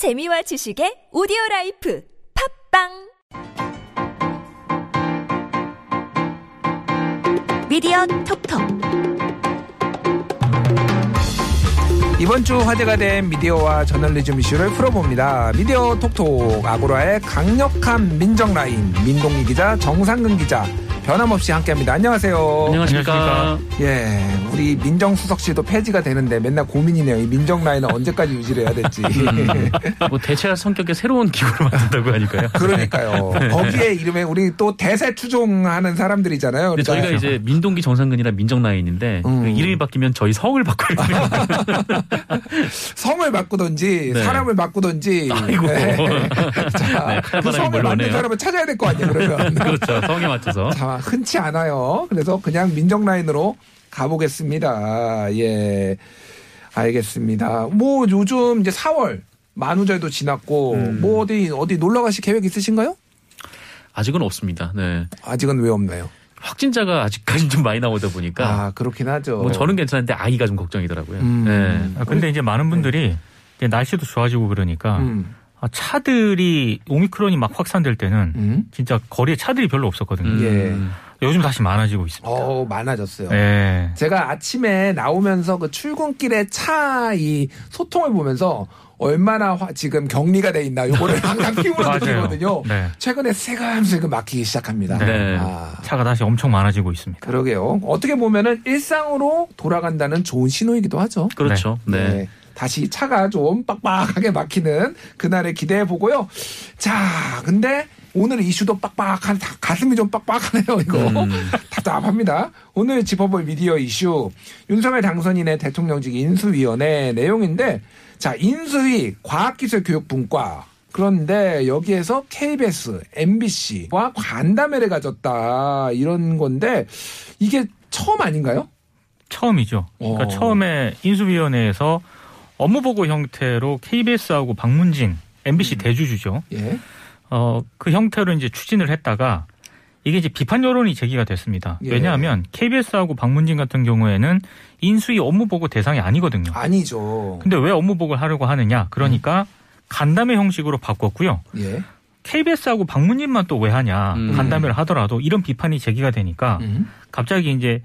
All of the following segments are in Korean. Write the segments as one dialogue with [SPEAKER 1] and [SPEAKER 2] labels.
[SPEAKER 1] 재미와 지식의 오디오 life 팟빵! 미디어 톡톡.
[SPEAKER 2] 이번 주 화제가 된 미디어와 저널리즘 이슈를 풀어봅니다. 미디어 톡톡. 아고라의 강력한 민정 라인. 민동기 기자 정상근 기자 변함없이 함께합니다. 안녕하세요.
[SPEAKER 3] 안녕하십니까.
[SPEAKER 2] 예, 우리 민정수석실도 폐지가 되는데 맨날 고민이네요. 이 민정 라인은 언제까지 유지를 해야 될지.
[SPEAKER 3] 뭐 대체할 성격의 새로운 기구를 만든다고 하니까요.
[SPEAKER 2] 그러니까요. 거기에 이름에 우리 또 대세 추종하는 사람들이잖아요. 그러니까
[SPEAKER 3] 저희가 이제 민동기 정상근이라 민정 라인인데
[SPEAKER 2] 음.
[SPEAKER 3] 그 이름이 바뀌면 저희 성을 바꿔야 돼요.
[SPEAKER 2] 성을 바꾸든지
[SPEAKER 3] 네.
[SPEAKER 2] 사람을 바꾸든지.
[SPEAKER 3] 아이고.
[SPEAKER 2] 네. 자,
[SPEAKER 3] 네,
[SPEAKER 2] 그 성을 만든. 사람을 찾아야 될 거 아니에요. 그러면.
[SPEAKER 3] 그렇죠. 성에 맞춰서.
[SPEAKER 2] 자, 흔치 않아요. 그래서 그냥 민정 라인으로 가보겠습니다. 예. 알겠습니다. 뭐 요즘 이제 4월 만우절도 지났고
[SPEAKER 3] 음.
[SPEAKER 2] 뭐 어디 어디 놀러 가실 계획 있으신가요?
[SPEAKER 3] 아직은 없습니다. 네.
[SPEAKER 2] 아직은 왜 없나요?
[SPEAKER 3] 확진자가 아직까지 좀 많이 나오다 보니까
[SPEAKER 2] 아, 그렇긴 하죠.
[SPEAKER 3] 뭐 저는 괜찮은데 아이가 좀 걱정이더라고요.
[SPEAKER 2] 음.
[SPEAKER 3] 네.
[SPEAKER 4] 아, 근데 이제 많은 분들이 이제 날씨도 좋아지고 그러니까
[SPEAKER 2] 음.
[SPEAKER 4] 아, 차들이 오미크론이 막 확산될 때는
[SPEAKER 2] 음.
[SPEAKER 4] 진짜 거리에 차들이 별로 없었거든요.
[SPEAKER 3] 음.
[SPEAKER 4] 요즘 다시 많아지고 있습니다.
[SPEAKER 2] 어, 많아졌어요.
[SPEAKER 4] 예.
[SPEAKER 2] 제가 아침에 나오면서 그 출근길에 차 이 소통을 보면서 얼마나 화- 지금 격리가 돼 있나 요거를 항상 피부로. 느끼거든요.
[SPEAKER 4] 네.
[SPEAKER 2] 최근에 슬금슬금 막히기 시작합니다.
[SPEAKER 3] 네.
[SPEAKER 2] 아,
[SPEAKER 4] 차가 다시 엄청 많아지고 있습니다.
[SPEAKER 2] 그러게요. 어떻게 보면은 일상으로 돌아간다는 좋은 신호이기도 하죠.
[SPEAKER 3] 그렇죠. 네.
[SPEAKER 2] 네. 다시 차가 좀 빡빡하게 막히는 그날을 기대해 보고요. 자, 근데 오늘 이슈도 빡빡한 다- 가슴이 좀 빡빡하네요. 이거
[SPEAKER 3] 음.
[SPEAKER 2] 답답합니다. 오늘 짚어볼 미디어 이슈 윤석열 당선인의 대통령직 인수위원회 내용인데 자 인수위 과학기술교육분과 그런데 여기에서 KBS, MBC와 간담회를 가졌다 이런 건데 이게 처음 아닌가요?
[SPEAKER 4] 처음이죠. 그러니까
[SPEAKER 2] 어.
[SPEAKER 4] 처음에 인수위원회에서 업무 보고 형태로 KBS하고 박문진 MBC 대주주죠.
[SPEAKER 2] 예.
[SPEAKER 4] 어, 그 형태로 이제 추진을 했다가 이게 이제 비판 여론이 제기가 됐습니다.
[SPEAKER 2] 예.
[SPEAKER 4] 왜냐하면 KBS하고 박문진 같은 경우에는 인수위 업무 보고 대상이 아니거든요.
[SPEAKER 2] 아니죠.
[SPEAKER 4] 근데 왜 업무 보고를 하려고 하느냐? 그러니까 간담회 형식으로 바꿨고요.
[SPEAKER 2] 예.
[SPEAKER 4] KBS하고 박문진만 또 왜 하냐?
[SPEAKER 3] 음.
[SPEAKER 4] 간담회를 하더라도 이런 비판이 제기가 되니까
[SPEAKER 2] 음.
[SPEAKER 4] 갑자기 이제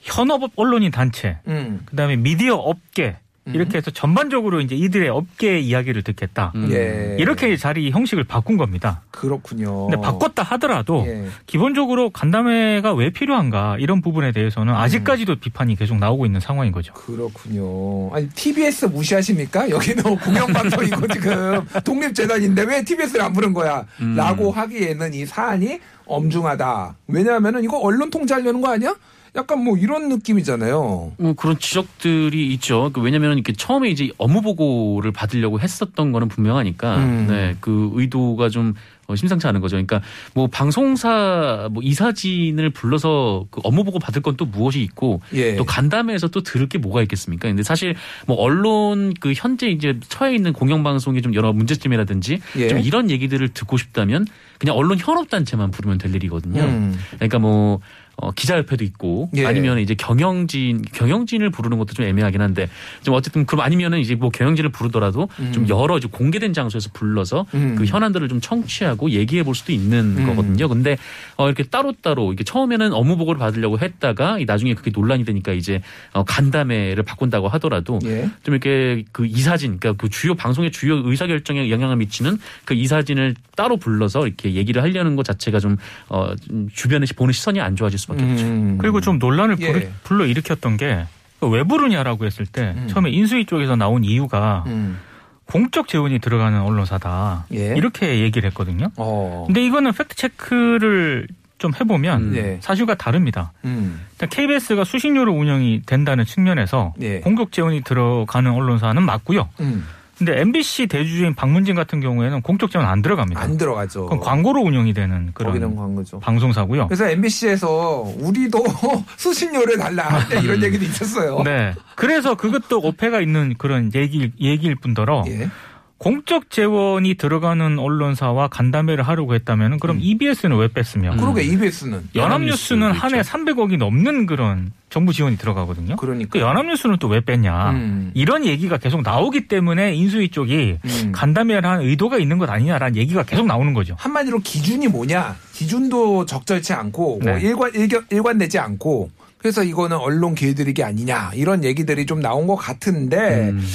[SPEAKER 4] 현업 언론인 단체,
[SPEAKER 2] 음.
[SPEAKER 4] 그다음에 미디어 업계 이렇게 해서 전반적으로 이제 이들의 업계 이야기를 듣겠다.
[SPEAKER 3] 음.
[SPEAKER 2] 예.
[SPEAKER 4] 이렇게 자리 형식을 바꾼 겁니다.
[SPEAKER 2] 그렇군요.
[SPEAKER 4] 근데 바꿨다 하더라도
[SPEAKER 2] 예.
[SPEAKER 4] 기본적으로 간담회가 왜 필요한가 이런 부분에 대해서는 아직까지도 비판이 계속 나오고 있는 상황인 거죠.
[SPEAKER 2] 그렇군요. 아니 TBS 무시하십니까? 여기는 공영방송이고 지금 독립재단인데 왜 TBS를 안 부른 거야?
[SPEAKER 3] 음.
[SPEAKER 2] 라고 하기에는 이 사안이 엄중하다. 왜냐하면은 이거 언론 통제하려는 거 아니야? 약간 뭐 이런 느낌이잖아요.
[SPEAKER 3] 뭐 그런 지적들이 있죠. 그 왜냐면 이렇게 처음에 이제 업무 보고를 받으려고 했었던 거는 분명하니까
[SPEAKER 2] 음.
[SPEAKER 3] 네, 그 의도가 좀 어, 심상치 않은 거죠. 그러니까 뭐 방송사 뭐 이사진을 불러서 그 업무 보고 받을 건 또 무엇이 있고
[SPEAKER 2] 예.
[SPEAKER 3] 또 간담회에서 또 들을 게 뭐가 있겠습니까? 근데 사실 뭐 언론 그 현재 이제 처해 있는 공영방송의 좀 여러 문제점이라든지
[SPEAKER 2] 예.
[SPEAKER 3] 좀 이런 얘기들을 듣고 싶다면 그냥 언론 현업 단체만 부르면 될 일이거든요.
[SPEAKER 2] 음.
[SPEAKER 3] 그러니까 뭐 어, 기자협회도 있고
[SPEAKER 2] 예.
[SPEAKER 3] 아니면 이제 경영진 경영진을 부르는 것도 좀 애매하긴 한데 좀 어쨌든 그럼 아니면은 이제 뭐 경영진을 부르더라도 좀 여러 좀 공개된 장소에서 불러서
[SPEAKER 2] 음.
[SPEAKER 3] 그 현안들을 좀 청취하고 얘기해 볼 수도 있는
[SPEAKER 2] 음.
[SPEAKER 3] 거거든요. 근데 어 이렇게 따로 따로 이게 처음에는 업무 보고를 받으려고 했다가 이 나중에 그게 논란이 되니까 이제 어 간담회를 바꾼다고 하더라도
[SPEAKER 2] 예.
[SPEAKER 3] 좀 이렇게 그 이사진, 그러니까 그 주요 방송의 주요 의사결정에 영향을 미치는 그 이사진을 따로 불러서 이렇게 얘기를 하려는 것 자체가 좀, 어, 좀 주변에 보는 시선이 안 좋아질 수 밖에 없죠.
[SPEAKER 2] 음.
[SPEAKER 4] 그리고 좀 논란을
[SPEAKER 2] 예.
[SPEAKER 4] 불러 일으켰던 게 왜 부르냐라고 했을 때
[SPEAKER 2] 음.
[SPEAKER 4] 처음에 인수위 쪽에서 나온 이유가
[SPEAKER 2] 음.
[SPEAKER 4] 공적 재원이 들어가는 언론사다
[SPEAKER 2] 예.
[SPEAKER 4] 이렇게 얘기를 했거든요.
[SPEAKER 2] 어.
[SPEAKER 4] 근데 이거는 팩트 체크를 좀 해보면
[SPEAKER 3] 음.
[SPEAKER 2] 예.
[SPEAKER 4] 사실과 다릅니다.
[SPEAKER 2] 음.
[SPEAKER 4] 일단 KBS가 수신료로 운영이 된다는 측면에서
[SPEAKER 2] 예.
[SPEAKER 4] 공적 재원이 들어가는 언론사는 맞고요.
[SPEAKER 2] 음.
[SPEAKER 4] 근데 MBC 대주주인 박문진 같은 경우에는 공적 재원 안 들어갑니다.
[SPEAKER 2] 안 들어가죠.
[SPEAKER 4] 그건 광고로 운영이 되는 그런
[SPEAKER 2] 광고죠.
[SPEAKER 4] 방송사고요.
[SPEAKER 2] 그래서 MBC에서 우리도 수신료를 달라 이런 얘기도 있었어요.
[SPEAKER 4] 네. 그래서 그것도 오해가 있는 그런 얘기, 얘기일 뿐더러
[SPEAKER 2] 예.
[SPEAKER 4] 공적 재원이 들어가는 언론사와 간담회를 하려고 했다면 그럼 EBS는 왜 뺐으며
[SPEAKER 3] 음.
[SPEAKER 2] 그러게 EBS는
[SPEAKER 4] 연합뉴스는 한해
[SPEAKER 3] 있죠.
[SPEAKER 4] 300억이 넘는 그런 정부 지원이 들어가거든요.
[SPEAKER 2] 그러니까
[SPEAKER 4] 그 연합뉴스는 또 왜 뺐냐.
[SPEAKER 2] 음.
[SPEAKER 4] 이런 얘기가 계속 나오기 때문에 인수위 쪽이
[SPEAKER 2] 음.
[SPEAKER 4] 간담회를 한 의도가 있는 것 아니냐라는 얘기가 계속 나오는 거죠.
[SPEAKER 2] 한마디로 기준이 뭐냐? 기준도 적절치 않고 뭐
[SPEAKER 4] 네.
[SPEAKER 2] 일관 일견, 일관되지 않고 그래서 이거는 언론 길들이기 아니냐 이런 얘기들이 좀 나온 것 같은데
[SPEAKER 3] 음.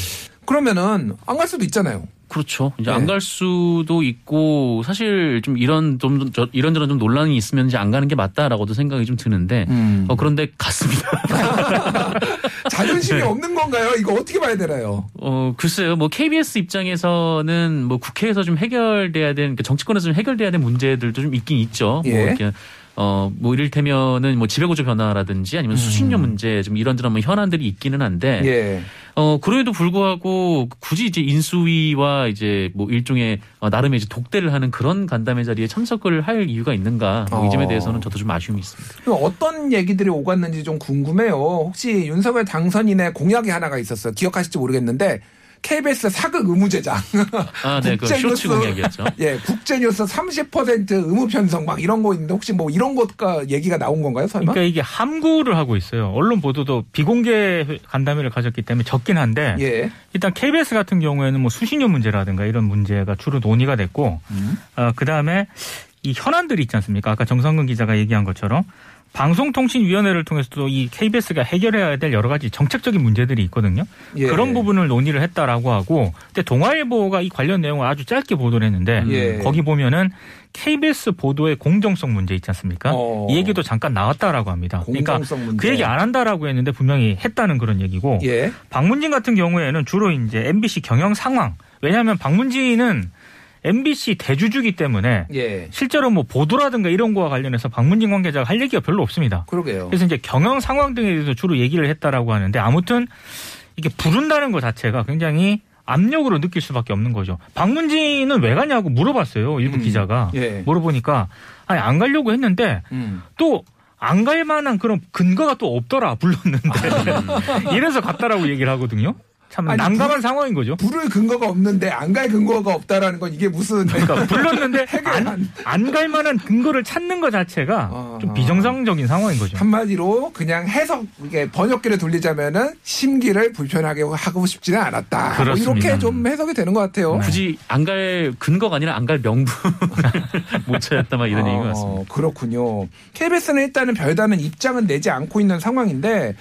[SPEAKER 2] 그러면은 안 갈 수도 있잖아요.
[SPEAKER 3] 그렇죠. 이제
[SPEAKER 2] 네.
[SPEAKER 3] 안갈 수도 있고 사실 좀 이런 좀 저- 이런저런 좀 논란이 있으면 이제 안 가는 게 맞다라고도 생각이 좀 드는데
[SPEAKER 2] 음.
[SPEAKER 3] 어, 그런데 갔습니다.
[SPEAKER 2] 자존심이
[SPEAKER 3] 네.
[SPEAKER 2] 없는 건가요? 이거 어떻게 봐야 되나요?
[SPEAKER 3] 어, 글쎄요. 뭐 KBS 입장에서는 뭐 국회에서 좀 해결돼야 되는 그러니까 정치권에서 좀 해결돼야 되는 문제들도 좀 있긴 있죠.
[SPEAKER 2] 예.
[SPEAKER 3] 뭐 이렇게 어, 뭐 이를테면은 뭐 지배구조 변화라든지 아니면 수신료 문제 좀 이런저런 뭐 현안들이 있기는 한데
[SPEAKER 2] 예.
[SPEAKER 3] 어, 그럼에도 불구하고 굳이 이제 인수위와 이제 뭐 일종의 어, 나름의 이제 독대를 하는 그런 간담회 자리에 참석을 할 이유가 있는가 뭐이 점에
[SPEAKER 2] 어.
[SPEAKER 3] 대해서는 저도 좀 아쉬움이 있습니다.
[SPEAKER 2] 어떤 얘기들이 오갔는지 좀 궁금해요. 혹시 윤석열 당선인의 공약이 하나가 있었어요. 기억하실지 모르겠는데 KBS 사극 의무제작.
[SPEAKER 3] 아, 네. 그
[SPEAKER 2] 국제뉴스.
[SPEAKER 3] 쇼츠 공약이었죠.
[SPEAKER 2] 예, 국제뉴스 30% 의무 편성 막 이런 거 있는데 혹시 뭐 이런 것과 얘기가 나온 건가요, 설마?
[SPEAKER 4] 그러니까 이게 함구를 하고 있어요. 언론 보도도 비공개 간담회를 가졌기 때문에 적긴 한데
[SPEAKER 2] 예.
[SPEAKER 4] 일단 KBS 같은 경우에는 뭐 수신료 문제라든가 이런 문제가 주로 논의가 됐고
[SPEAKER 2] 음.
[SPEAKER 4] 어, 그다음에 이 현안들이 있지 않습니까? 아까 정상근 기자가 얘기한 것처럼 방송통신위원회를 통해서도 이 KBS가 해결해야 될 여러 가지 정책적인 문제들이 있거든요.
[SPEAKER 2] 예.
[SPEAKER 4] 그런 부분을 논의를 했다라고 하고 근데 동아일보가 이 관련 내용을 아주 짧게 보도를 했는데
[SPEAKER 2] 예.
[SPEAKER 4] 거기 보면은 KBS 보도의 공정성 문제 있지 않습니까?
[SPEAKER 2] 어.
[SPEAKER 4] 이 얘기도 잠깐 나왔다라고 합니다. 그러니까
[SPEAKER 2] 문제.
[SPEAKER 4] 그 얘기 안 한다라고 했는데 분명히 했다는 그런 얘기고
[SPEAKER 2] 예.
[SPEAKER 4] 박문진 같은 경우에는 주로 이제 MBC 경영 상황. 왜냐하면 박문진은 MBC 대주주기 때문에
[SPEAKER 2] 예.
[SPEAKER 4] 실제로 뭐 보도라든가 이런 거와 관련해서 박문진 관계자가 할 얘기가 별로 없습니다.
[SPEAKER 2] 그러게요.
[SPEAKER 4] 그래서 이제 경영 상황 등에 대해서 주로 얘기를 했다라고 하는데 아무튼 이게 부른다는 것 자체가 굉장히 압력으로 느낄 수밖에 없는 거죠. 박문진은 왜 가냐고 물어봤어요. 일부
[SPEAKER 2] 음.
[SPEAKER 4] 기자가.
[SPEAKER 2] 예.
[SPEAKER 4] 물어보니까 아니 안 가려고 했는데
[SPEAKER 2] 음.
[SPEAKER 4] 또 안갈 만한 그런 근거가 또 없더라 불렀는데 이래서 갔다라고 얘기를 하거든요. 참
[SPEAKER 2] 아니,
[SPEAKER 4] 난감한 상황인 거죠.
[SPEAKER 2] 부를 근거가 없는데 안 갈 근거가 없다라는 건 이게 무슨
[SPEAKER 4] 그러니까 불렀는데 안 갈 만한 근거를 찾는 것 자체가
[SPEAKER 2] 어.
[SPEAKER 4] 좀 비정상적인 상황인 거죠.
[SPEAKER 2] 한마디로 그냥 해석 이게 번역기를 돌리자면은 심기를 불편하게 하고 싶지는 않았다. 뭐
[SPEAKER 4] 그렇습니다.
[SPEAKER 2] 이렇게 좀 해석이 되는 것 같아요.
[SPEAKER 3] 굳이 안 갈 근거가 아니라 안 갈 명분 못 찾았다 막 이런
[SPEAKER 2] 어,
[SPEAKER 3] 얘기인 것 같습니다.
[SPEAKER 2] 그렇군요. KBS는 일단은 별다른 입장은 내지 않고 있는 상황인데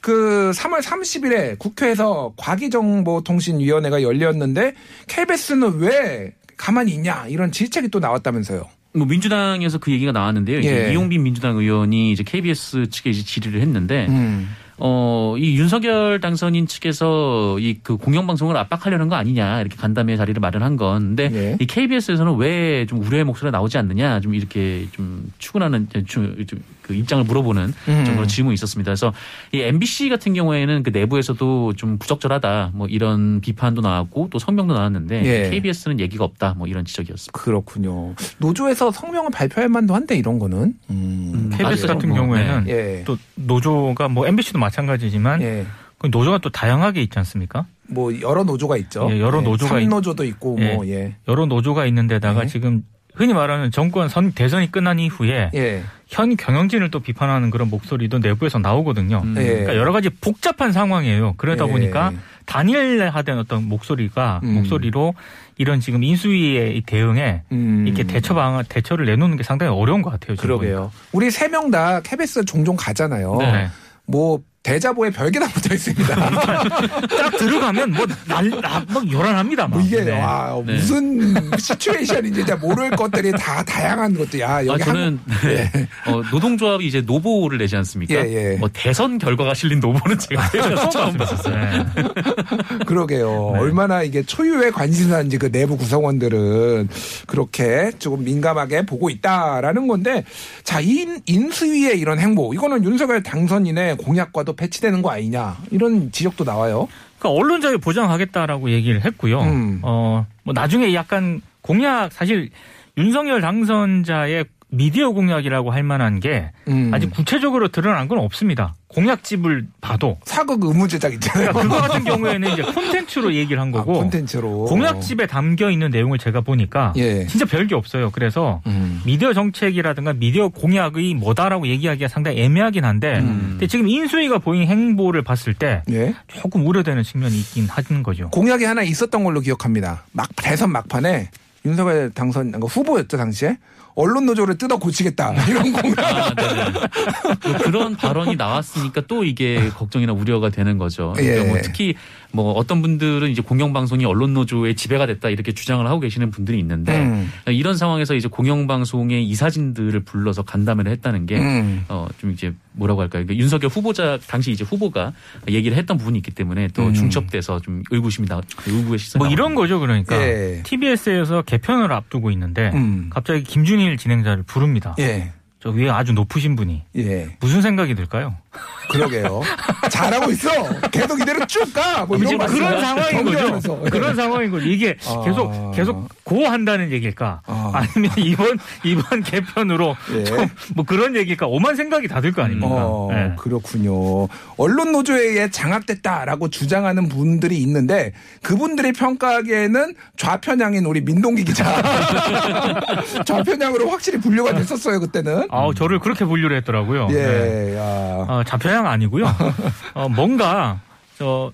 [SPEAKER 2] 그 3월 30일에 국회에서 과 기정보통신위원회가 열렸는데 KBS는 왜 가만히 있냐 이런 질책이 또 나왔다면서요.
[SPEAKER 3] 뭐 민주당에서 그 얘기가 나왔는데요.
[SPEAKER 2] 예.
[SPEAKER 3] 이용빈 민주당 의원이 이제 KBS 측에 이제 질의를 했는데
[SPEAKER 2] 음.
[SPEAKER 3] 어, 이 윤석열 당선인 측에서 이 그 공영방송을 압박하려는 거 아니냐 이렇게 간담회 자리를 마련한 건. 근데
[SPEAKER 2] 예.
[SPEAKER 3] 이 KBS에서는 왜 좀 우려의 목소리가 나오지 않느냐 좀 이렇게 좀 추근하는 좀, 좀 그 입장을 물어보는
[SPEAKER 2] 음.
[SPEAKER 3] 정도로 질문이 있었습니다. 그래서 이 MBC 같은 경우에는 그 내부에서도 좀 부적절하다 뭐 이런 비판도 나왔고 또 성명도 나왔는데
[SPEAKER 2] 예.
[SPEAKER 3] KBS는 얘기가 없다 뭐 이런 지적이었습니다.
[SPEAKER 2] 그렇군요. 노조에서 성명을 발표할 만도 한데 이런 거는. 음.
[SPEAKER 3] 음,
[SPEAKER 4] KBS
[SPEAKER 3] 맞아요.
[SPEAKER 4] 같은
[SPEAKER 3] 뭐,
[SPEAKER 4] 경우에는
[SPEAKER 2] 예.
[SPEAKER 4] 또 노조가 뭐 MBC도 마찬가지지만
[SPEAKER 2] 예.
[SPEAKER 4] 그 노조가 또 다양하게 있지 않습니까?
[SPEAKER 2] 뭐 여러 노조가 있죠.
[SPEAKER 4] 예, 여러 노조가 있-
[SPEAKER 2] 노조도 있고 뭐 예.
[SPEAKER 4] 여러 노조가 있는 데다가
[SPEAKER 2] 네.
[SPEAKER 4] 지금 흔히 말하는 정권 선 대선이 끝난 이후에
[SPEAKER 2] 예.
[SPEAKER 4] 현 경영진을 또 비판하는 그런 목소리도 내부에서 나오거든요.
[SPEAKER 3] 음.
[SPEAKER 2] 예.
[SPEAKER 4] 그러니까 여러 가지 복잡한 상황이에요. 그러다
[SPEAKER 2] 예.
[SPEAKER 4] 보니까 단일화된 어떤 목소리가
[SPEAKER 2] 음.
[SPEAKER 4] 목소리로 이런 지금 인수위의 이 대응에
[SPEAKER 2] 음.
[SPEAKER 4] 이렇게 대처 방안 대처를 내놓는 게 상당히 어려운 것 같아요. 지금
[SPEAKER 2] 그러게요. 우리 세 명다 KBS 종종 가잖아요.
[SPEAKER 4] 보니까. 네.
[SPEAKER 2] 뭐 대자보에 별게 다 붙어 있습니다.
[SPEAKER 4] 딱 들어가면 뭐 날 막 요란합니다. 막.
[SPEAKER 2] 뭐 이게
[SPEAKER 4] 네.
[SPEAKER 2] 와
[SPEAKER 3] 네.
[SPEAKER 2] 무슨 시츄에이션인지 모를 것들이 다 다양한 것도 야
[SPEAKER 3] 아,
[SPEAKER 2] 여기
[SPEAKER 3] 저는 네. 어, 노동조합이 이제 노보를 내지 않습니까?
[SPEAKER 2] 예, 예.
[SPEAKER 3] 뭐 대선 결과가 실린 노보는 제가 태어나서 처음 봤었어요.
[SPEAKER 4] 네.
[SPEAKER 2] 한, 그러게요.
[SPEAKER 4] 네.
[SPEAKER 2] 얼마나 이게 초유의 관심사인지 그 내부 구성원들은 그렇게 조금 민감하게 보고 있다라는 건데 자, 인, 인수위의 이런 행보 이거는 윤석열 당선인의 공약과도 배치되는 거 아니냐 이런 지적도 나와요.
[SPEAKER 4] 그러니까 언론 자유 보장하겠다라고 얘기를 했고요.
[SPEAKER 2] 음.
[SPEAKER 4] 어, 뭐 나중에 약간 공약 사실 윤석열 당선자의 미디어 공약이라고 할 만한 게
[SPEAKER 2] 음.
[SPEAKER 4] 아직 구체적으로 드러난 건 없습니다. 공약집을 봐도
[SPEAKER 2] 사극 의무 제작 있잖아요.
[SPEAKER 4] 그러니까 그거 같은 경우에는 이제 콘텐츠로 얘기를 한
[SPEAKER 2] 아,
[SPEAKER 4] 거고
[SPEAKER 2] 콘텐츠로
[SPEAKER 4] 공약집에 담겨 있는 내용을 제가 보니까
[SPEAKER 2] 예.
[SPEAKER 4] 진짜 별게 없어요. 그래서
[SPEAKER 2] 음.
[SPEAKER 4] 미디어 정책이라든가 미디어 공약의 뭐다라고 얘기하기가 상당히 애매하긴 한데
[SPEAKER 2] 음.
[SPEAKER 4] 근데 지금 인수위가 보인 행보를 봤을 때
[SPEAKER 2] 예.
[SPEAKER 4] 조금 우려되는 측면이 있긴 하는 거죠.
[SPEAKER 2] 공약이 하나 있었던 걸로 기억합니다. 막 대선 막판에 윤석열 당선 후보였죠 당시에 언론 노조를 뜯어 고치겠다 이런 공약.
[SPEAKER 3] 아, 네네. 뭐 그런 발언이 나왔으니까 또 이게 걱정이나 우려가 되는 거죠. 그러니까
[SPEAKER 2] 예.
[SPEAKER 3] 뭐 특히 뭐 어떤 분들은 이제 공영방송이 언론 노조의 지배가 됐다 이렇게 주장을 하고 계시는 분들이 있는데
[SPEAKER 2] 음.
[SPEAKER 3] 이런 상황에서 이제 공영방송의 이사진들을 불러서 간담회를 했다는 게
[SPEAKER 2] 음.
[SPEAKER 3] 어, 좀 이제 뭐라고 할까요? 그러니까 윤석열 후보자 당시 이제 후보가 얘기를 했던 부분이 있기 때문에 또
[SPEAKER 2] 음.
[SPEAKER 3] 중첩돼서 좀 의구심이 나, 의구의 시선이
[SPEAKER 4] 뭐 이런 거죠. 그러니까
[SPEAKER 2] 예.
[SPEAKER 4] TBS에서 개편을 앞두고 있는데
[SPEAKER 2] 음.
[SPEAKER 4] 갑자기 김준 일 진행자를 부릅니다.
[SPEAKER 2] 예.
[SPEAKER 4] 저 위에 아주 높으신 분이
[SPEAKER 2] 예.
[SPEAKER 4] 무슨 생각이 들까요?
[SPEAKER 2] 그러게요. 잘하고 있어. 계속 이대로 쭉 가. 뭐 이런.
[SPEAKER 4] 그런 상황인. 거죠. 그런 상황인 거죠. 이게
[SPEAKER 2] 아.
[SPEAKER 4] 계속 계속 고한다는 얘기일까?
[SPEAKER 2] 아.
[SPEAKER 4] 아니면 이번 이번 개편으로
[SPEAKER 2] 예.
[SPEAKER 4] 좀뭐 그런 얘기일까? 오만 생각이 다 들 거 아닙니까?
[SPEAKER 2] 어,
[SPEAKER 4] 예.
[SPEAKER 2] 그렇군요. 언론 노조에 의해 장악됐다라고 주장하는 분들이 있는데 그분들이 평가하기에는 좌편향인 우리 민동기 기자 좌편향으로 확실히 분류가 됐었어요 그때는.
[SPEAKER 4] 아, 저를 그렇게 분류를 했더라고요. 네.
[SPEAKER 2] 예, 야.
[SPEAKER 4] 어, 자편향 아니고요. 어, 뭔가 저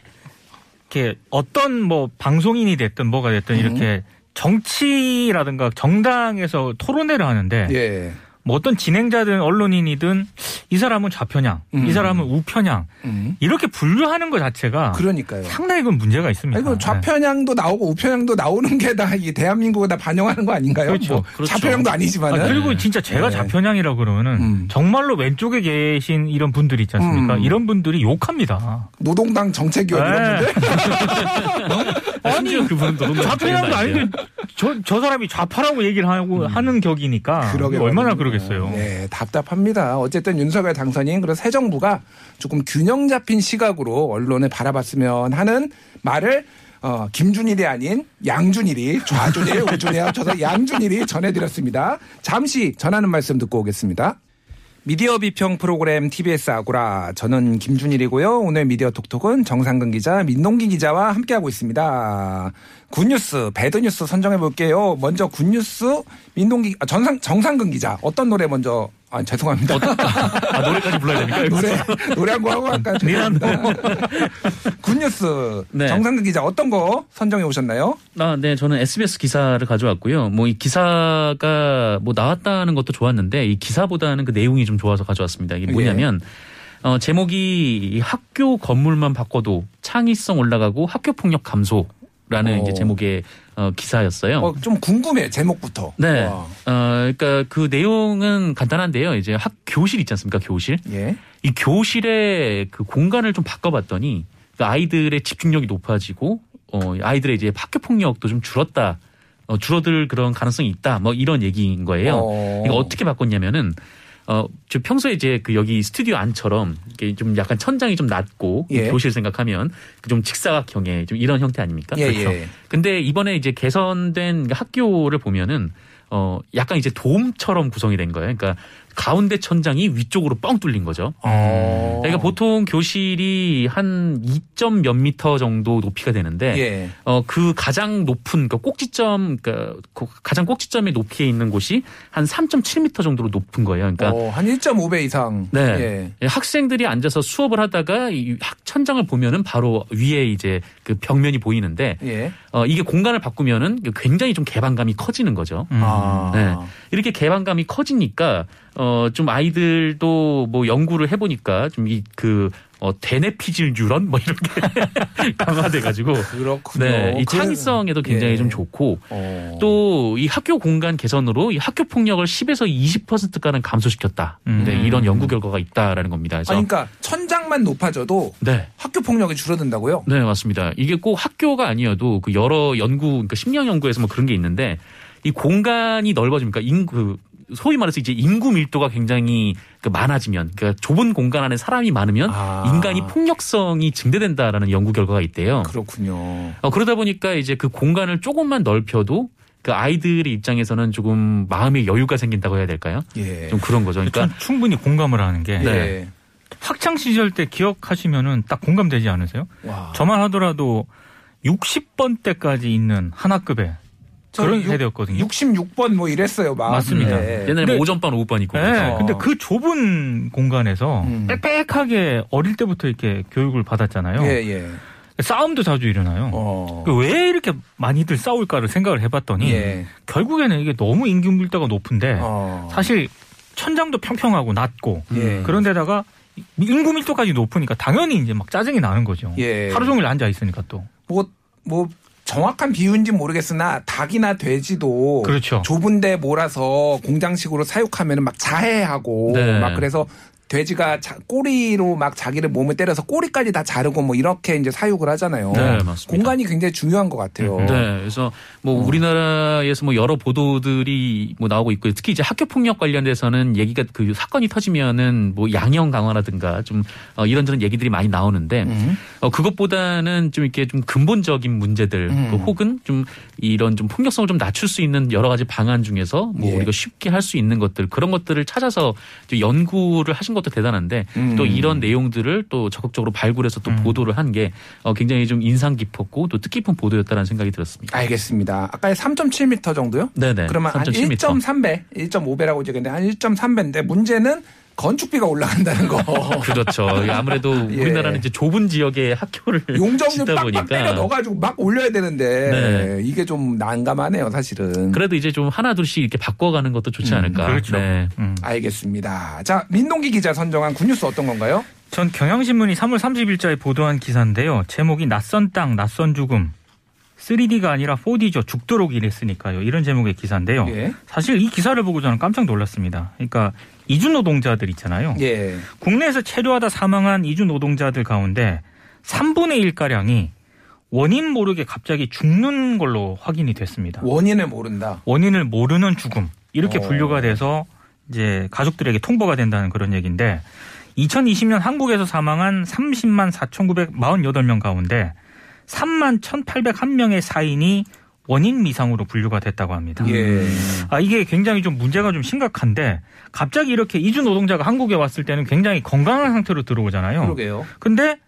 [SPEAKER 4] 이렇게 어떤 뭐 방송인이 됐든 뭐가 됐든 이렇게 정치라든가 정당에서 토론회를 하는데
[SPEAKER 2] 예.
[SPEAKER 4] 뭐 어떤 진행자든 언론인이든 이 사람은 좌편향,
[SPEAKER 2] 음.
[SPEAKER 4] 이 사람은 우편향
[SPEAKER 2] 음.
[SPEAKER 4] 이렇게 분류하는 것 자체가
[SPEAKER 2] 그러니까요.
[SPEAKER 4] 상당히 그건 문제가 있습니다.
[SPEAKER 2] 아이고 좌편향도 나오고 우편향도 나오는 게 다 이 대한민국을 다 반영하는 거 아닌가요?
[SPEAKER 4] 그렇죠.
[SPEAKER 2] 뭐
[SPEAKER 3] 그렇죠.
[SPEAKER 2] 좌편향도
[SPEAKER 4] 네.
[SPEAKER 2] 아니지만은.
[SPEAKER 4] 아, 그리고 진짜 제가
[SPEAKER 2] 네.
[SPEAKER 4] 좌편향이라고 그러면은
[SPEAKER 2] 음.
[SPEAKER 4] 정말로 왼쪽에 계신 이런 분들이 있지 않습니까?
[SPEAKER 2] 음.
[SPEAKER 4] 이런 분들이 욕합니다.
[SPEAKER 2] 노동당 정책위원 이런
[SPEAKER 4] 네.
[SPEAKER 2] 분들.
[SPEAKER 3] 심지어 그분은 노동당
[SPEAKER 4] 좌편향도. 아닌데 저, 저 사람이 좌파라고 얘기를 하고 하는 격이니까
[SPEAKER 2] 그러게
[SPEAKER 4] 얼마나
[SPEAKER 2] 말입니 다.
[SPEAKER 4] 그러겠어요.
[SPEAKER 2] 네, 답답합니다. 어쨌든 윤석열 당선인 그런 새 정부가 조금 균형 잡힌 시각으로 언론을 바라봤으면 하는 말을 어, 김준일이 아닌 양준일이 좌준일, 우준일 합쳐서 양준일이 전해드렸습니다. 잠시 전하는 말씀 듣고 오겠습니다. 미디어 비평 프로그램 TBS 아고라 저는 김준일이고요. 오늘 미디어 톡톡은 정상근 기자, 민동기 기자와 함께하고 있습니다. good news, bad news 선정해 볼게요. 먼저 good news 민동기 아, 전상 정상근 기자 어떤 노래 먼저 아 죄송합니다.
[SPEAKER 3] 아, 노래까지 불러야 됩니까?
[SPEAKER 2] 노래 노래 한 거 하고 할까요? 죄송합니다. good news
[SPEAKER 3] 네.
[SPEAKER 2] 정상근 기자 어떤 거 선정해 오셨나요?
[SPEAKER 3] 아, 네, 저는 SBS 기사를 가져왔고요. 뭐 이 기사가 뭐 나왔다는 것도 좋았는데 이 기사보다는 그 내용이 좀 좋아서 가져왔습니다. 이게 뭐냐면 어, 제목이 이 학교 건물만 바꿔도 창의성 올라가고 학교 폭력 감소라는
[SPEAKER 2] 어.
[SPEAKER 3] 이제 제목의 어, 기사였어요.
[SPEAKER 2] 어, 좀 궁금해 제목부터.
[SPEAKER 3] 네.
[SPEAKER 2] 와.
[SPEAKER 3] 어, 그러니까 그 내용은 간단한데요. 이제 학 교실 있지 않습니까? 교실.
[SPEAKER 2] 예.
[SPEAKER 3] 이 교실의 그 공간을 좀 바꿔봤더니 그 아이들의 집중력이 높아지고 어 아이들의 이제 학교 폭력도 좀 줄었다. 어, 줄어들 그런 가능성이 있다. 뭐 이런 얘기인 거예요.
[SPEAKER 2] 어.
[SPEAKER 3] 이거 어떻게 바꿨냐면은 어, 저 평소에 이제 그 여기 스튜디오 안처럼 이게 좀 약간 천장이 좀 낮고
[SPEAKER 2] 예.
[SPEAKER 3] 교실 생각하면 그좀 직사각형의 좀 이런 형태 아닙니까?
[SPEAKER 2] 예,
[SPEAKER 3] 그렇죠.
[SPEAKER 2] 예.
[SPEAKER 3] 근데 이번에 이제 개선된 학교를 보면은 어 약간 이제 돔처럼 구성이 된 거예요. 그러니까 가운데 천장이 위쪽으로 뻥 뚫린 거죠.
[SPEAKER 2] 어.
[SPEAKER 3] 그러니까 보통 교실이 한 2점 몇 미터 정도 높이가 되는데
[SPEAKER 2] 예.
[SPEAKER 3] 어그 가장 높은 그 꼭지점 그러니까 그 가장 꼭지점의 높이에 있는 곳이 한 3.7미터 정도로 높은 거예요. 그러니까
[SPEAKER 2] 어, 한 1.5배 이상.
[SPEAKER 3] 네.
[SPEAKER 2] 예.
[SPEAKER 3] 학생들이 앉아서 수업을 하다가 이 학- 천장을 보면은 바로 위에 이제 그 벽면이 보이는데
[SPEAKER 2] 예.
[SPEAKER 3] 어 이게 공간을 바꾸면은 굉장히 좀 개방감이 커지는 거죠.
[SPEAKER 4] 음.
[SPEAKER 2] 아.
[SPEAKER 3] 네. 이렇게 개방감이 커지니까 어 좀 아이들도 뭐 연구를 해보니까 좀 이그 어, 대뇌피질 뉴런 뭐 이런 게 강화돼 가지고
[SPEAKER 2] 그렇군요.
[SPEAKER 3] 네, 이
[SPEAKER 2] 그-
[SPEAKER 3] 창의성에도 굉장히
[SPEAKER 2] 예.
[SPEAKER 3] 좀 좋고
[SPEAKER 2] 어.
[SPEAKER 3] 또이 학교 공간 개선으로 이 학교 폭력을 10에서 20%가량 감소시켰다.
[SPEAKER 4] 음.
[SPEAKER 3] 네, 이런 연구 결과가 있다라는 겁니다. 그래서
[SPEAKER 2] 아니, 그러니까 천장만 높아져도
[SPEAKER 3] 네.
[SPEAKER 2] 학교 폭력이 줄어든다고요?
[SPEAKER 3] 네, 맞습니다. 이게 꼭 학교가 아니어도 그 여러 연구, 그러니까 심리학 연구에서 뭐 그런 게 있는데 이 공간이 넓어지니까 인구, 소위 말해서 이제 인구 밀도가 굉장히 그 많아지면, 그러니까 좁은 공간 안에 사람이 많으면
[SPEAKER 2] 아.
[SPEAKER 3] 인간이 폭력성이 증대된다라는 연구 결과가 있대요.
[SPEAKER 2] 그렇군요.
[SPEAKER 3] 어, 그러다 보니까 이제 그 공간을 조금만 넓혀도 그 아이들의 입장에서는 조금 마음의 여유가 생긴다고 해야 될까요?
[SPEAKER 2] 예.
[SPEAKER 3] 좀 그런 거죠. 그러니까
[SPEAKER 4] 전 충분히 공감을 하는 게
[SPEAKER 3] 네.
[SPEAKER 2] 예.
[SPEAKER 4] 학창 시절 때 기억하시면은 딱 공감되지 않으세요?
[SPEAKER 2] 와.
[SPEAKER 4] 저만 하더라도 60번 때까지 있는 한 학급에 그런
[SPEAKER 2] 육-
[SPEAKER 4] 세대였거든요.
[SPEAKER 2] 66번 뭐 이랬어요, 막.
[SPEAKER 4] 맞습니다.
[SPEAKER 2] 예.
[SPEAKER 3] 옛날에
[SPEAKER 4] 근데-
[SPEAKER 3] 뭐 오전반 오후반 있고
[SPEAKER 4] 네,
[SPEAKER 3] 그래서.
[SPEAKER 4] 근데 그 좁은 공간에서
[SPEAKER 2] 음.
[SPEAKER 4] 빽빽하게 어릴 때부터 이렇게 교육을 받았잖아요.
[SPEAKER 2] 예, 예.
[SPEAKER 4] 싸움도 자주 일어나요.
[SPEAKER 2] 어.
[SPEAKER 4] 그왜 이렇게 많이들 싸울까를 생각을 해봤더니
[SPEAKER 2] 예.
[SPEAKER 4] 결국에는 이게 너무 밀도가 높은데
[SPEAKER 2] 어.
[SPEAKER 4] 사실 천장도 평평하고 낮고
[SPEAKER 2] 예.
[SPEAKER 4] 그런데다가 인구 밀도까지 높으니까 당연히 이제 막 짜증이 나는 거죠.
[SPEAKER 2] 예.
[SPEAKER 4] 하루 종일 앉아 있으니까 또.
[SPEAKER 2] 뭐, 뭐, 정확한 비유인지 모르겠으나 닭이나 돼지도
[SPEAKER 4] 그렇죠.
[SPEAKER 2] 좁은데 몰아서 공장식으로 사육하면 막 자해하고
[SPEAKER 3] 네.
[SPEAKER 2] 막 그래서 돼지가 자- 꼬리로 막 자기를 몸을 때려서 꼬리까지 다 자르고 뭐 이렇게 이제 사육을 하잖아요.
[SPEAKER 3] 네, 맞습니다.
[SPEAKER 2] 공간이 굉장히 중요한 것 같아요.
[SPEAKER 3] 네, 그래서 뭐
[SPEAKER 2] 어.
[SPEAKER 3] 우리나라에서 뭐 여러 보도들이 뭐 나오고 있고 특히 이제 학교 폭력 관련돼서는 얘기가 그 사건이 터지면은 뭐 양형 강화라든가 좀 어, 이런저런 얘기들이 많이 나오는데
[SPEAKER 2] 음.
[SPEAKER 3] 어, 그것보다는 좀 이렇게 좀 근본적인 문제들
[SPEAKER 2] 음.
[SPEAKER 3] 그 혹은 좀 이런 좀 폭력성을 좀 낮출 수 있는 여러 가지 방안 중에서 뭐
[SPEAKER 2] 예.
[SPEAKER 3] 우리가 쉽게 할 수 있는 것들 그런 것들을 찾아서 이제 연구를 하신 것도 대단한데
[SPEAKER 2] 음.
[SPEAKER 3] 또 이런 내용들을 또 적극적으로 발굴해서 또
[SPEAKER 4] 음.
[SPEAKER 3] 보도를 한게 어, 굉장히 좀 인상 깊었고 또 뜻깊은 보도였다는 생각이 들었습니다.
[SPEAKER 2] 알겠습니다. 아까 3.7m 정도요?
[SPEAKER 3] 네네.
[SPEAKER 2] 그러면 한
[SPEAKER 3] 3.7m.
[SPEAKER 2] 1.3배, 1.5배라고 얘기했는데 한 1.3배인데 문제는 건축비가 올라간다는 거.
[SPEAKER 3] 그렇죠. 아무래도
[SPEAKER 2] 예.
[SPEAKER 3] 우리나라는 이제 좁은 지역에 학교를
[SPEAKER 2] 용적률
[SPEAKER 3] 짓다
[SPEAKER 2] 빡빡 때려
[SPEAKER 3] 보니까
[SPEAKER 2] 넣어가지고 막 올려야 되는데
[SPEAKER 3] 네.
[SPEAKER 2] 이게 좀 난감하네요, 사실은.
[SPEAKER 3] 그래도 이제 좀 하나 둘씩 이렇게 바꿔가는 것도 좋지
[SPEAKER 2] 음,
[SPEAKER 3] 않을까.
[SPEAKER 4] 그렇죠.
[SPEAKER 3] 네.
[SPEAKER 4] 음.
[SPEAKER 2] 알겠습니다. 자, 민동기 기자 선정한 굿뉴스 어떤 건가요?
[SPEAKER 4] 전 경향신문이 3월 30일자에 보도한 기사인데요. 제목이 낯선 땅, 낯선 죽음. 3D가 아니라 4D죠. 죽도록 일했으니까요. 이런 제목의 기사인데요.
[SPEAKER 2] 예.
[SPEAKER 4] 사실 이 기사를 보고 저는 깜짝 놀랐습니다. 그러니까 이주 노동자들 있잖아요.
[SPEAKER 2] 예.
[SPEAKER 4] 국내에서 체류하다 사망한 이주 노동자들 가운데 3분의 1가량이 원인 모르게 갑자기 죽는 걸로 확인이 됐습니다.
[SPEAKER 2] 원인을 모른다.
[SPEAKER 4] 원인을 모르는 죽음 이렇게
[SPEAKER 2] 어.
[SPEAKER 4] 분류가 돼서 이제 가족들에게 통보가 된다는 그런 얘기인데 2020년 한국에서 사망한 30만 4,948명 가운데 3만 1,801명의 사인이 원인 미상으로 분류가 됐다고 합니다.
[SPEAKER 2] 예.
[SPEAKER 4] 아 이게 굉장히 좀 문제가 좀 심각한데 갑자기 이렇게 이주 노동자가 한국에 왔을 때는 굉장히 건강한 상태로 들어오잖아요.
[SPEAKER 2] 그러게요.
[SPEAKER 4] 근데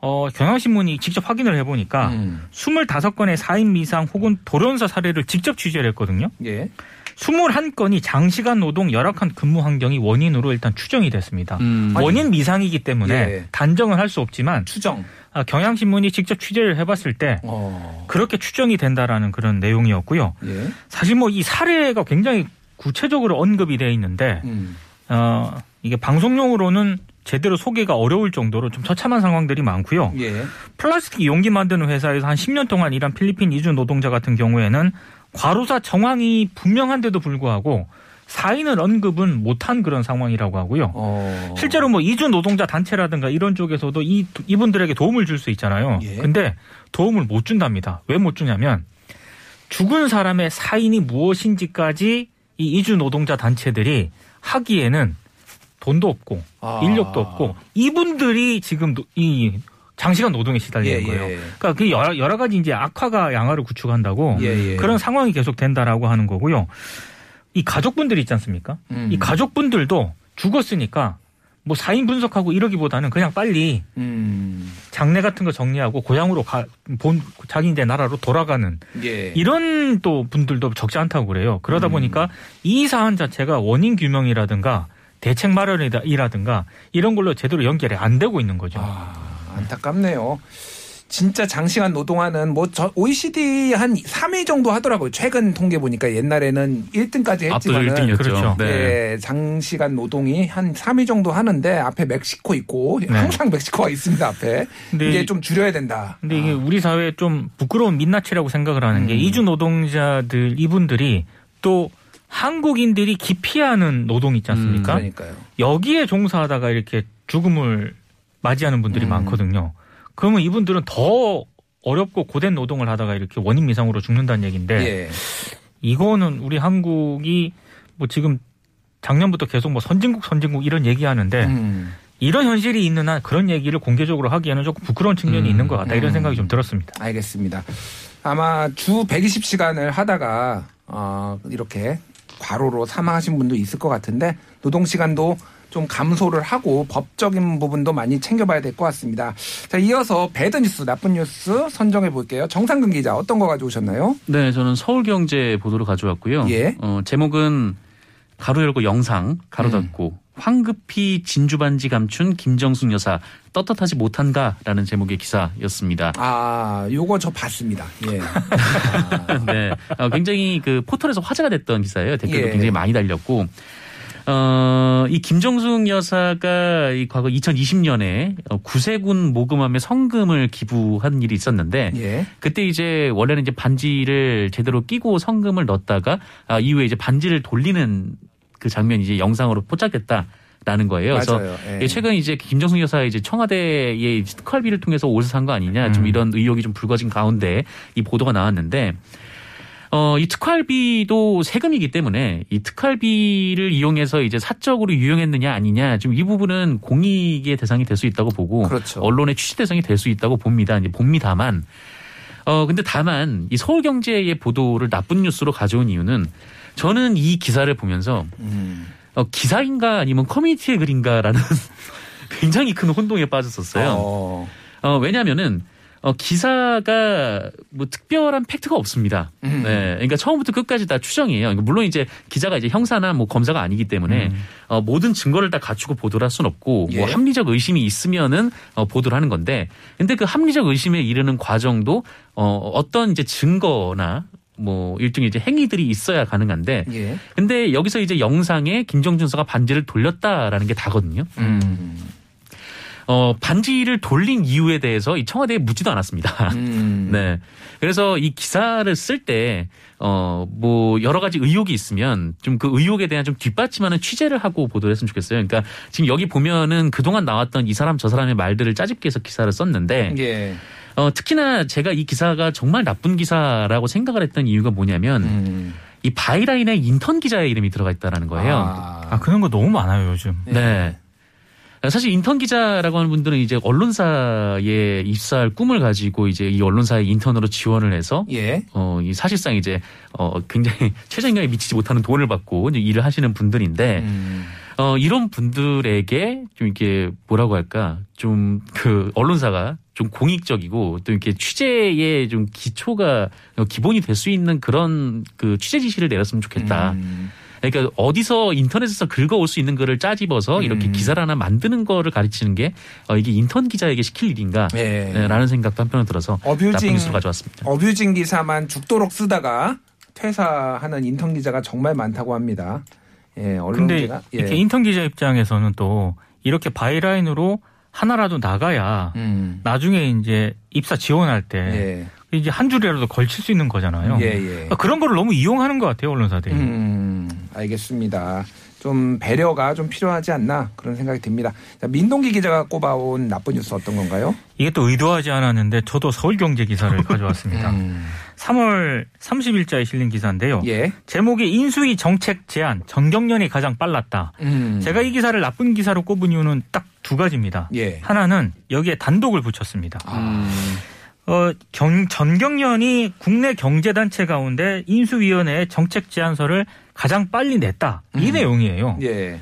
[SPEAKER 4] 어 경향신문이 직접 확인을 해보니까
[SPEAKER 2] 음.
[SPEAKER 4] 25건의 사인 미상 혹은 돌연사 사례를 직접 취재를 했거든요.
[SPEAKER 2] 예.
[SPEAKER 4] 21건이 장시간 노동 열악한 근무 환경이 원인으로 일단 추정이 됐습니다.
[SPEAKER 3] 음,
[SPEAKER 4] 원인 미상이기 때문에
[SPEAKER 2] 예.
[SPEAKER 4] 단정을 할수 없지만
[SPEAKER 2] 추정.
[SPEAKER 4] 아, 경향신문이 직접 취재를 해봤을 때
[SPEAKER 2] 어.
[SPEAKER 4] 그렇게 추정이 된다라는 그런 내용이었고요.
[SPEAKER 2] 예.
[SPEAKER 4] 사실 뭐 이 사례가 굉장히 구체적으로 언급이 돼 있는데
[SPEAKER 2] 음.
[SPEAKER 4] 어, 이게 방송용으로는 제대로 소개가 어려울 정도로 좀 처참한 상황들이 많고요.
[SPEAKER 2] 예.
[SPEAKER 4] 플라스틱 용기 만드는 회사에서 한 10년 동안 일한 필리핀 이주 노동자 같은 경우에는 과로사 정황이 분명한데도 불구하고 사인을 언급은 못한 그런 상황이라고 하고요.
[SPEAKER 2] 어.
[SPEAKER 4] 실제로 뭐 이주 노동자 단체라든가 이런 쪽에서도 이 이분들에게 도움을 줄 수 있잖아요.
[SPEAKER 2] 예.
[SPEAKER 4] 근데 도움을 못 준답니다. 왜 못 주냐면 죽은 사람의 사인이 무엇인지까지 이 이주 노동자 단체들이 하기에는 돈도 없고
[SPEAKER 2] 아.
[SPEAKER 4] 인력도 없고 이분들이 지금 노- 이 장시간 노동에 시달리는
[SPEAKER 2] 예,
[SPEAKER 4] 거예요.
[SPEAKER 2] 예.
[SPEAKER 4] 그러니까 그 여러, 여러 가지 이제 악화가 양화를 구축한다고
[SPEAKER 2] 예, 예.
[SPEAKER 4] 그런 상황이 계속 된다라고 하는 거고요. 이 가족분들 있지 않습니까?
[SPEAKER 2] 음.
[SPEAKER 4] 이 가족분들도 죽었으니까 뭐 사인 분석하고 이러기보다는 그냥 빨리
[SPEAKER 2] 음.
[SPEAKER 4] 장례 같은 거 정리하고 고향으로 가, 본 자기 이제 나라로 돌아가는
[SPEAKER 2] 예.
[SPEAKER 4] 이런 또 분들도 적지 않다고 그래요. 그러다
[SPEAKER 2] 음.
[SPEAKER 4] 보니까 이 사안 자체가 원인 규명이라든가 대책 마련이라든가 이런 걸로 제대로 연결이 안 되고 있는 거죠.
[SPEAKER 2] 아, 안타깝네요. 진짜 장시간 노동하는 뭐 저 OECD 한 3위 정도 하더라고요. 최근 통계 보니까 옛날에는 1등까지
[SPEAKER 3] 압도적
[SPEAKER 2] 했지만
[SPEAKER 3] 1등이었죠.
[SPEAKER 4] 그렇죠.
[SPEAKER 3] 네.
[SPEAKER 2] 예, 장시간 노동이 한 3위 정도 하는데 앞에 멕시코 있고
[SPEAKER 4] 네.
[SPEAKER 2] 항상 멕시코가 있습니다 앞에
[SPEAKER 4] 근데
[SPEAKER 2] 이제
[SPEAKER 4] 이-
[SPEAKER 2] 좀 줄여야 된다.
[SPEAKER 4] 근데 이게 우리 사회에 좀 부끄러운 민낯이라고 생각을 하는 게
[SPEAKER 2] 음.
[SPEAKER 4] 이주 노동자들 이분들이 또 한국인들이 기피하는 노동 있지 않습니까?
[SPEAKER 2] 그러니까요.
[SPEAKER 4] 여기에 종사하다가 이렇게 죽음을 맞이하는 분들이
[SPEAKER 2] 음.
[SPEAKER 4] 많거든요. 그러면 이분들은 더 어렵고 고된 노동을 하다가 이렇게 원인 미상으로 죽는다는 얘기인데
[SPEAKER 2] 예.
[SPEAKER 4] 이거는 우리 한국이 뭐 지금 작년부터 계속 뭐 선진국 선진국 이런 얘기하는데
[SPEAKER 2] 음.
[SPEAKER 4] 이런 현실이 있는 한 그런 얘기를 공개적으로 하기에는 조금 부끄러운 측면이
[SPEAKER 3] 음.
[SPEAKER 4] 있는 것 같다 이런
[SPEAKER 2] 음.
[SPEAKER 4] 생각이 좀 들었습니다.
[SPEAKER 2] 알겠습니다. 아마 주 120시간을 하다가 어, 이렇게 과로로 사망하신 분도 있을 것 같은데 노동 시간도 좀 감소를 하고 법적인 부분도 많이 챙겨봐야 될 것 같습니다. 자, 이어서 배드 뉴스, 나쁜 뉴스 선정해 볼게요. 정상근 기자 어떤 거 가져오셨나요?
[SPEAKER 3] 네, 저는 서울경제 보도를 가져왔고요.
[SPEAKER 2] 예.
[SPEAKER 3] 어, 제목은 가로 열고 영상 가로 닫고 황급히 진주 반지 감춘 김정숙 여사 떳떳하지 못한가라는 제목의 기사였습니다.
[SPEAKER 2] 아, 요거 저 봤습니다. 예.
[SPEAKER 3] 네, 어, 굉장히 그 포털에서 화제가 됐던 기사예요. 댓글도
[SPEAKER 2] 예.
[SPEAKER 3] 굉장히 많이 달렸고. 어, 이 김정숙 여사가 이 과거 2020년에 구세군 모금함에 성금을 기부한 일이 있었는데
[SPEAKER 2] 예.
[SPEAKER 3] 그때 이제 원래는 이제 반지를 제대로 끼고 성금을 넣었다가 아, 이후에 이제 반지를 돌리는 그 장면이 이제 영상으로 포착됐다 라는 거예요. 그래서
[SPEAKER 2] 맞아요. 예.
[SPEAKER 3] 예, 최근 이제 김정숙 여사 이제 청와대의 특활비를 통해서 옷을 산 거 아니냐 좀
[SPEAKER 4] 음.
[SPEAKER 3] 이런 의혹이 좀 불거진 가운데 이 보도가 나왔는데 어, 이 특활비도 세금이기 때문에 이 특활비를 이용해서 이제 사적으로 유용했느냐 아니냐 좀 이 부분은 공익의 대상이 될 수 있다고 보고
[SPEAKER 2] 그렇죠.
[SPEAKER 3] 언론의 취재 대상이 될 수 있다고 봅니다. 이제 봅니다만 어 근데 다만 이 서울경제의 보도를 나쁜 뉴스로 가져온 이유는 저는 이 기사를 보면서
[SPEAKER 2] 음.
[SPEAKER 3] 어, 기사인가 아니면 커뮤니티의 글인가라는 굉장히 큰 혼동에 빠졌었어요.
[SPEAKER 2] 어.
[SPEAKER 3] 어, 왜냐면은 어, 기사가 뭐 특별한 팩트가 없습니다.
[SPEAKER 2] 음.
[SPEAKER 3] 네. 그러니까 처음부터 끝까지 다 추정이에요. 그러니까 물론 이제 기자가 이제 형사나 뭐 검사가 아니기 때문에
[SPEAKER 4] 음.
[SPEAKER 3] 어, 모든 증거를 다 갖추고 보도를 할 수는 없고
[SPEAKER 2] 예.
[SPEAKER 3] 뭐 합리적 의심이 있으면은 어, 보도를 하는 건데 근데 그 합리적 의심에 이르는 과정도 어, 어떤 이제 증거나 뭐 일종의 이제 행위들이 있어야 가능한데
[SPEAKER 2] 예.
[SPEAKER 3] 근데 여기서 이제 영상에 김정준 서가 반지를 돌렸다라는 게 다거든요.
[SPEAKER 2] 음.
[SPEAKER 3] 어, 반지를 돌린 이유에 대해서 이 청와대에 묻지도 않았습니다.
[SPEAKER 2] 음.
[SPEAKER 3] 네. 그래서 이 기사를 쓸 때, 어, 뭐, 여러 가지 의혹이 있으면 좀 그 의혹에 대한 좀 뒷받침하는 취재를 하고 보도를 했으면 좋겠어요. 그러니까 지금 여기 보면은 그동안 나왔던 이 사람 저 사람의 말들을 짜집게 해서 기사를 썼는데,
[SPEAKER 2] 예.
[SPEAKER 3] 어, 특히나 제가 이 기사가 정말 나쁜 기사라고 생각을 했던 이유가 뭐냐면,
[SPEAKER 2] 음.
[SPEAKER 3] 이 byline에 인턴 기자의 이름이 들어가 있다라는 거예요.
[SPEAKER 2] 아.
[SPEAKER 4] 아 그런 거 너무 많아요 요즘.
[SPEAKER 3] 네. 사실 인턴 기자라고 하는 분들은 이제 언론사에 입사할 꿈을 가지고 이제 이 언론사에 인턴으로 지원을 해서
[SPEAKER 2] 예.
[SPEAKER 3] 어, 이 사실상 이제 어, 굉장히 최저임금에 미치지 못하는 돈을 받고 이제 일을 하시는 분들인데
[SPEAKER 2] 음.
[SPEAKER 3] 어, 이런 분들에게 좀 이렇게 뭐라고 할까 좀 그 언론사가 좀 공익적이고 또 이렇게 취재의 좀 기초가 어, 기본이 될 수 있는 그런 그 취재 지시를 내렸으면 좋겠다.
[SPEAKER 2] 음.
[SPEAKER 3] 그러니까 어디서 인터넷에서 긁어올 수 있는 거를 짜집어서 이렇게
[SPEAKER 2] 음.
[SPEAKER 3] 기사를 하나 만드는 거를 가르치는 게 어, 이게 인턴 기자에게 시킬 일인가
[SPEAKER 2] 예.
[SPEAKER 3] 네, 라는 생각도 한편으로 들어서 나쁜
[SPEAKER 2] abusing
[SPEAKER 3] 뉴스를 가져왔습니다.
[SPEAKER 2] abusing 기사만 죽도록 쓰다가 퇴사하는 인턴 기자가 정말 많다고 합니다. 예,
[SPEAKER 4] 근데
[SPEAKER 2] 언론계가 예.
[SPEAKER 4] 이렇게 인턴 기자 입장에서는 또 이렇게 byline으로 하나라도 나가야
[SPEAKER 2] 음.
[SPEAKER 4] 나중에 이제 입사 지원할 때
[SPEAKER 2] 예.
[SPEAKER 4] 이제 한 줄이라도 걸칠 수 있는 거잖아요.
[SPEAKER 2] 예, 예.
[SPEAKER 4] 그러니까 그런 거를 너무 이용하는 것 같아요 언론사들이.
[SPEAKER 2] 음, 알겠습니다. 좀 배려가 좀 필요하지 않나 그런 생각이 듭니다. 자, 민동기 기자가 꼽아온 나쁜 뉴스 어떤 건가요?
[SPEAKER 4] 이게 또 의도하지 않았는데 저도 서울경제 기사를 가져왔습니다.
[SPEAKER 2] 음,
[SPEAKER 4] 3월 30일자에 실린 기사인데요.
[SPEAKER 2] 예.
[SPEAKER 4] 제목이 인수위 정책 제안 전경련이 가장 빨랐다.
[SPEAKER 2] 음,
[SPEAKER 4] 제가 이 기사를 나쁜 기사로 꼽은 이유는 딱 두 가지입니다.
[SPEAKER 2] 예.
[SPEAKER 4] 하나는 여기에 단독을 붙였습니다.
[SPEAKER 2] 아,
[SPEAKER 4] 어, 경, 전경련이 국내 경제단체 가운데 인수위원회에 정책 제안서를 가장 빨리 냈다. 이
[SPEAKER 2] 음.
[SPEAKER 4] 내용이에요.
[SPEAKER 2] 예.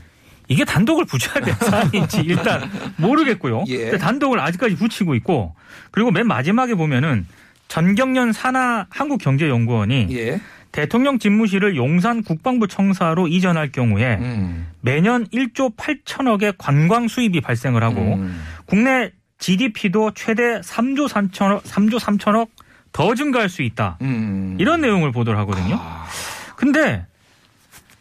[SPEAKER 4] 이게 단독을 붙여야 될 사안인지 일단 모르겠고요.
[SPEAKER 2] 예.
[SPEAKER 4] 단독을 아직까지 붙이고 있고 그리고 맨 마지막에 보면은 전경련 산하 한국경제연구원이
[SPEAKER 2] 예.
[SPEAKER 4] 대통령 집무실을 용산 국방부 청사로 이전할 경우에
[SPEAKER 2] 음,
[SPEAKER 4] 매년 1조 8천억의 관광 수입이 발생을 하고
[SPEAKER 2] 음,
[SPEAKER 4] 국내 GDP도 최대 3조 3천억, 3조 3천억 더 증가할 수 있다.
[SPEAKER 2] 음.
[SPEAKER 4] 이런 내용을 보도를 하거든요.
[SPEAKER 2] 아,
[SPEAKER 4] 근데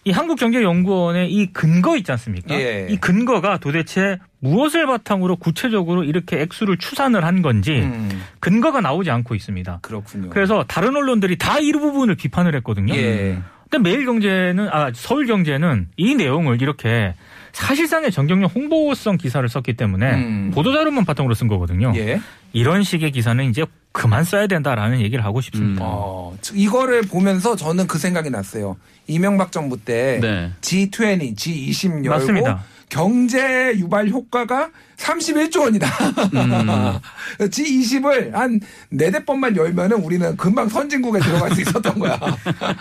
[SPEAKER 4] 이 한국경제연구원의 이 근거 있지 않습니까?
[SPEAKER 2] 예.
[SPEAKER 4] 이 근거가 도대체 무엇을 바탕으로 구체적으로 이렇게 액수를 추산을 한 건지
[SPEAKER 2] 음,
[SPEAKER 4] 근거가 나오지 않고 있습니다.
[SPEAKER 2] 그렇군요.
[SPEAKER 4] 그래서 다른 언론들이 다 이 부분을 비판을 했거든요.
[SPEAKER 2] 예.
[SPEAKER 4] 근데 매일경제는 아 서울경제는 이 내용을 이렇게 사실상의 전경련 홍보성 기사를 썼기 때문에
[SPEAKER 2] 음.
[SPEAKER 4] 보도자료만 바탕으로 쓴 거거든요.
[SPEAKER 2] 예.
[SPEAKER 4] 이런 식의 기사는 이제 그만 써야 된다라는 얘기를 하고 싶습니다.
[SPEAKER 3] 음.
[SPEAKER 2] 어, 즉, 이거를 보면서 저는 그 생각이 났어요. 이명박 정부 때
[SPEAKER 3] 네.
[SPEAKER 2] G20, G20 열고
[SPEAKER 4] 맞습니다.
[SPEAKER 2] 경제 유발 효과가 31조 원이다.
[SPEAKER 3] 음.
[SPEAKER 2] G20을 한 네댓 번만 열면은 우리는 금방 선진국에 들어갈 수 있었던 거야.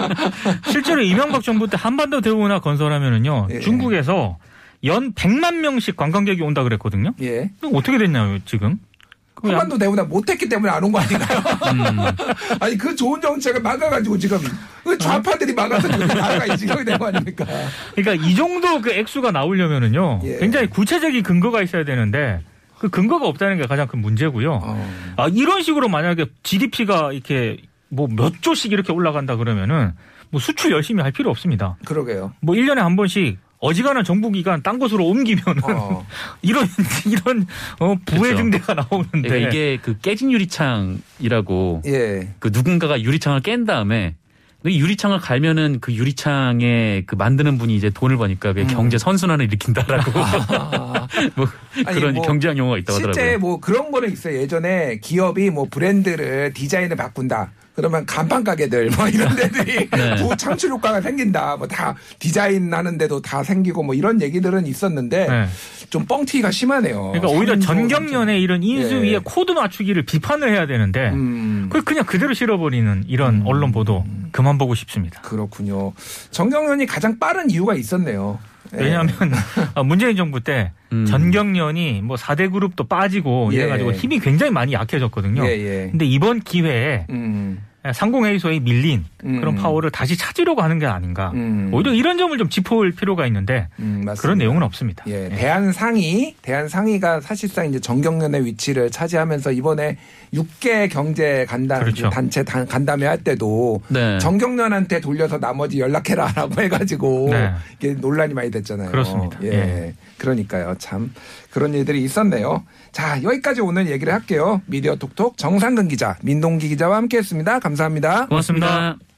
[SPEAKER 4] 실제로 이명박 정부 때 한반도 대우나 건설하면은요
[SPEAKER 2] 예.
[SPEAKER 4] 중국에서 연 100만 명씩 관광객이 온다 그랬거든요.
[SPEAKER 2] 예.
[SPEAKER 4] 어떻게 됐냐요 지금?
[SPEAKER 2] 한반도 대우나 못했기 때문에 안 온 거 아닌가요?
[SPEAKER 3] 음.
[SPEAKER 2] 아니 그 좋은 정책을 막아가지고 지금 그 좌파들이 막아서 그렇게 나라가 이 지경이 된 거 아닙니까?
[SPEAKER 4] 그러니까 이 정도 그 액수가 나오려면은요
[SPEAKER 2] 예.
[SPEAKER 4] 굉장히 구체적인 근거가 있어야 되는데 그 근거가 없다는 게 가장 큰 문제고요.
[SPEAKER 2] 어.
[SPEAKER 4] 아 이런 식으로 만약에 GDP가 이렇게 뭐 몇 조씩 이렇게 올라간다 그러면은 뭐 수출 열심히 할 필요 없습니다.
[SPEAKER 2] 그러게요.
[SPEAKER 4] 뭐 1년에 한 번씩 어지간한 정부기관 딴 곳으로 옮기면은
[SPEAKER 2] 어.
[SPEAKER 4] 이런 이런 어 부의
[SPEAKER 3] 그렇죠.
[SPEAKER 4] 증대가 나오는데
[SPEAKER 3] 그러니까 이게 그 깨진 유리창이라고
[SPEAKER 2] 예.
[SPEAKER 3] 그 누군가가 유리창을 깬 다음에 이 유리창을 갈면은 그 유리창에 그 만드는 분이 이제 돈을 버니까 그게 경제 선순환을 일으킨다라고
[SPEAKER 2] 아.
[SPEAKER 3] 뭐
[SPEAKER 2] 음.
[SPEAKER 3] 그런
[SPEAKER 2] 뭐
[SPEAKER 3] 경제학 용어가 있다고
[SPEAKER 2] 실제
[SPEAKER 3] 하더라고요.
[SPEAKER 2] 뭐 그런 거는 있어요. 예전에 기업이 뭐 브랜드를 디자인을 바꾼다. 그러면 간판 가게들 뭐 이런 데들이
[SPEAKER 3] 네.
[SPEAKER 2] 또 창출 효과가 생긴다. 뭐 다 디자인 하는데도 다 생기고 뭐 이런 얘기들은 있었는데
[SPEAKER 4] 네.
[SPEAKER 2] 좀 뻥튀기가 심하네요.
[SPEAKER 4] 그러니까 오히려 전경련의 이런 인수위의
[SPEAKER 2] 예.
[SPEAKER 4] 코드 맞추기를 비판을 해야 되는데
[SPEAKER 2] 음.
[SPEAKER 4] 그걸 그냥 그대로 실어버리는 이런 언론 보도 그만 보고 싶습니다.
[SPEAKER 2] 그렇군요. 전경련이 가장 빠른 이유가 있었네요. 예.
[SPEAKER 4] 왜냐하면 아, 문재인 정부 때
[SPEAKER 3] 음.
[SPEAKER 4] 전경련이 뭐 4대 그룹도 빠지고
[SPEAKER 2] 예.
[SPEAKER 4] 이래가지고 힘이 굉장히 많이 약해졌거든요.
[SPEAKER 2] 예, 예.
[SPEAKER 4] 근데 이번 기회에
[SPEAKER 2] 음.
[SPEAKER 4] 상공회의소에 밀린
[SPEAKER 2] 음.
[SPEAKER 4] 그런 파워를 다시 찾으려고 하는 게 아닌가.
[SPEAKER 2] 음.
[SPEAKER 4] 오히려 이런 점을 좀 짚어올 필요가 있는데
[SPEAKER 2] 음.
[SPEAKER 4] 그런 내용은 없습니다.
[SPEAKER 2] 예, 대한상의, 대한상의가 사실상 이제 정경련의 위치를 차지하면서 이번에 6개 경제 간담
[SPEAKER 4] 그렇죠.
[SPEAKER 2] 단체 단- 간담회 할 때도
[SPEAKER 3] 네.
[SPEAKER 2] 정경련한테 돌려서 나머지 연락해라라고 해가지고
[SPEAKER 4] 네.
[SPEAKER 2] 이게 논란이 많이 됐잖아요.
[SPEAKER 4] 그렇습니다.
[SPEAKER 2] 예,
[SPEAKER 4] 예.
[SPEAKER 2] 그러니까요. 참 그런 일들이 있었네요. 자, 여기까지 오늘 얘기를 할게요. 미디어 톡톡 정상근 기자, 민동기 기자와 함께했습니다. 감사합니다.
[SPEAKER 3] 고맙습니다.